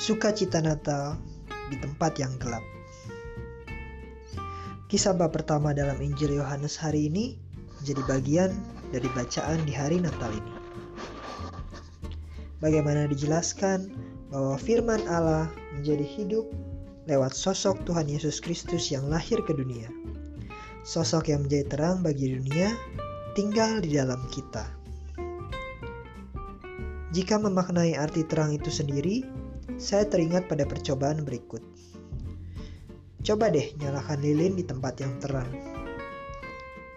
Sukacita Natal di tempat yang gelap. Kisah bab pertama dalam Injil Yohanes hari ini menjadi bagian dari bacaan di hari Natal ini. Bagaimana dijelaskan bahwa firman Allah menjadi hidup lewat sosok Tuhan Yesus Kristus yang lahir ke dunia. Sosok yang menjadi terang bagi dunia tinggal di dalam kita. Jika memaknai arti terang itu sendiri, saya teringat pada percobaan berikut. Coba deh nyalakan lilin di tempat yang terang.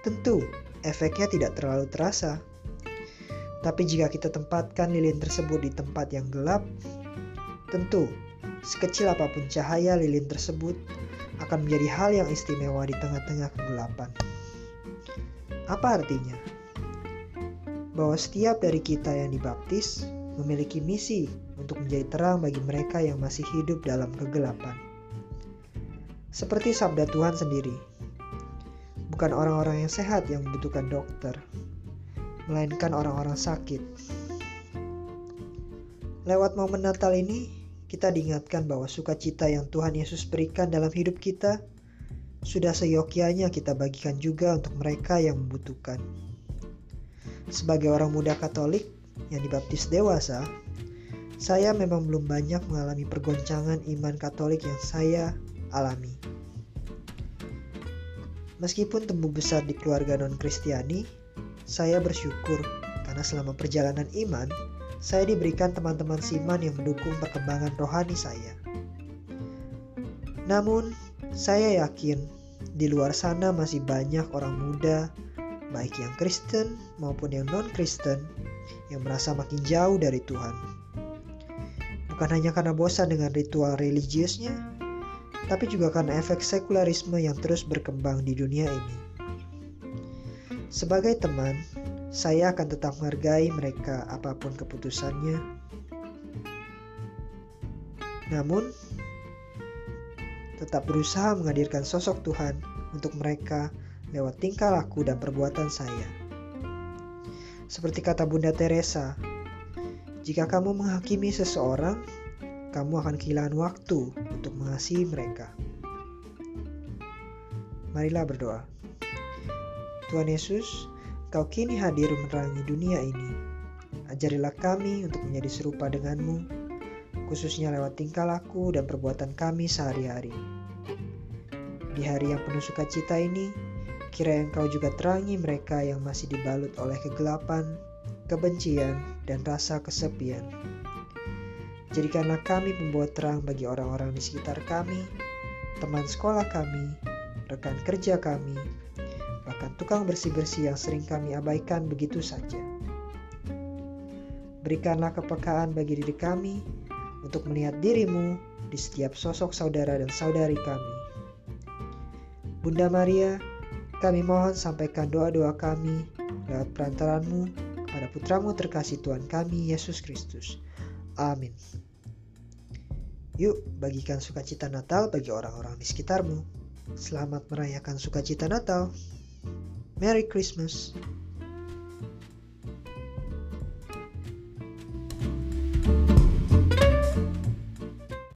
Tentu, efeknya tidak terlalu terasa. Tapi jika kita tempatkan lilin tersebut di tempat yang gelap, tentu sekecil apa pun cahaya lilin tersebut akan menjadi hal yang istimewa di tengah-tengah kegelapan. Apa artinya? bahwa setiap dari kita yang dibaptis memiliki misi untuk menjadi terang bagi mereka yang masih hidup dalam kegelapan. Seperti sabda Tuhan sendiri, bukan orang-orang yang sehat yang membutuhkan dokter, melainkan orang-orang sakit. Lewat momen Natal ini, kita diingatkan bahwa sukacita yang Tuhan Yesus berikan dalam hidup kita sudah seyogyanya kita bagikan juga untuk mereka yang membutuhkan. Sebagai orang muda Katolik yang dibaptis dewasa, saya memang belum banyak mengalami pergoncangan iman Katolik yang saya alami. Meskipun tumbuh besar di keluarga non-Kristiani, saya bersyukur karena selama perjalanan iman, saya diberikan teman-teman siman yang mendukung perkembangan rohani saya. Namun, saya yakin di luar sana masih banyak orang muda baik yang Kristen maupun yang non-Kristen, yang merasa makin jauh dari Tuhan. Bukan hanya karena bosan dengan ritual religiusnya, tapi juga karena efek sekularisme yang terus berkembang di dunia ini. Sebagai teman, saya akan tetap menghargai mereka apa pun keputusannya. Namun, tetap berusaha menghadirkan sosok Tuhan untuk mereka lewat tingkah laku dan perbuatan saya. Seperti kata Bunda Teresa, jika kamu menghakimi seseorang, kamu akan kehilangan waktu untuk mengasihi mereka. Marilah berdoa. Tuhan Yesus, Kau kini hadir menerangi dunia ini. Ajarilah kami untuk menjadi serupa denganmu, khususnya lewat tingkah laku dan perbuatan kami sehari-hari. Di hari yang penuh sukacita ini, Kira Engkau juga terangi mereka yang masih dibalut oleh kegelapan, kebencian, dan rasa kesepian. Jadikanlah kami pembawa terang bagi orang-orang di sekitar kami, teman sekolah kami, rekan kerja kami, bahkan tukang bersih-bersih yang sering kami abaikan begitu saja. Berikanlah kepekaan bagi diri kami untuk melihat dirimu di setiap sosok saudara dan saudari kami. Bunda Maria, kami mohon sampaikan doa-doa kami lewat perantaranmu kepada putramu terkasih Tuhan kami, Yesus Kristus. Amin. Yuk, bagikan sukacita Natal bagi orang-orang di sekitarmu. Selamat merayakan sukacita Natal. Merry Christmas.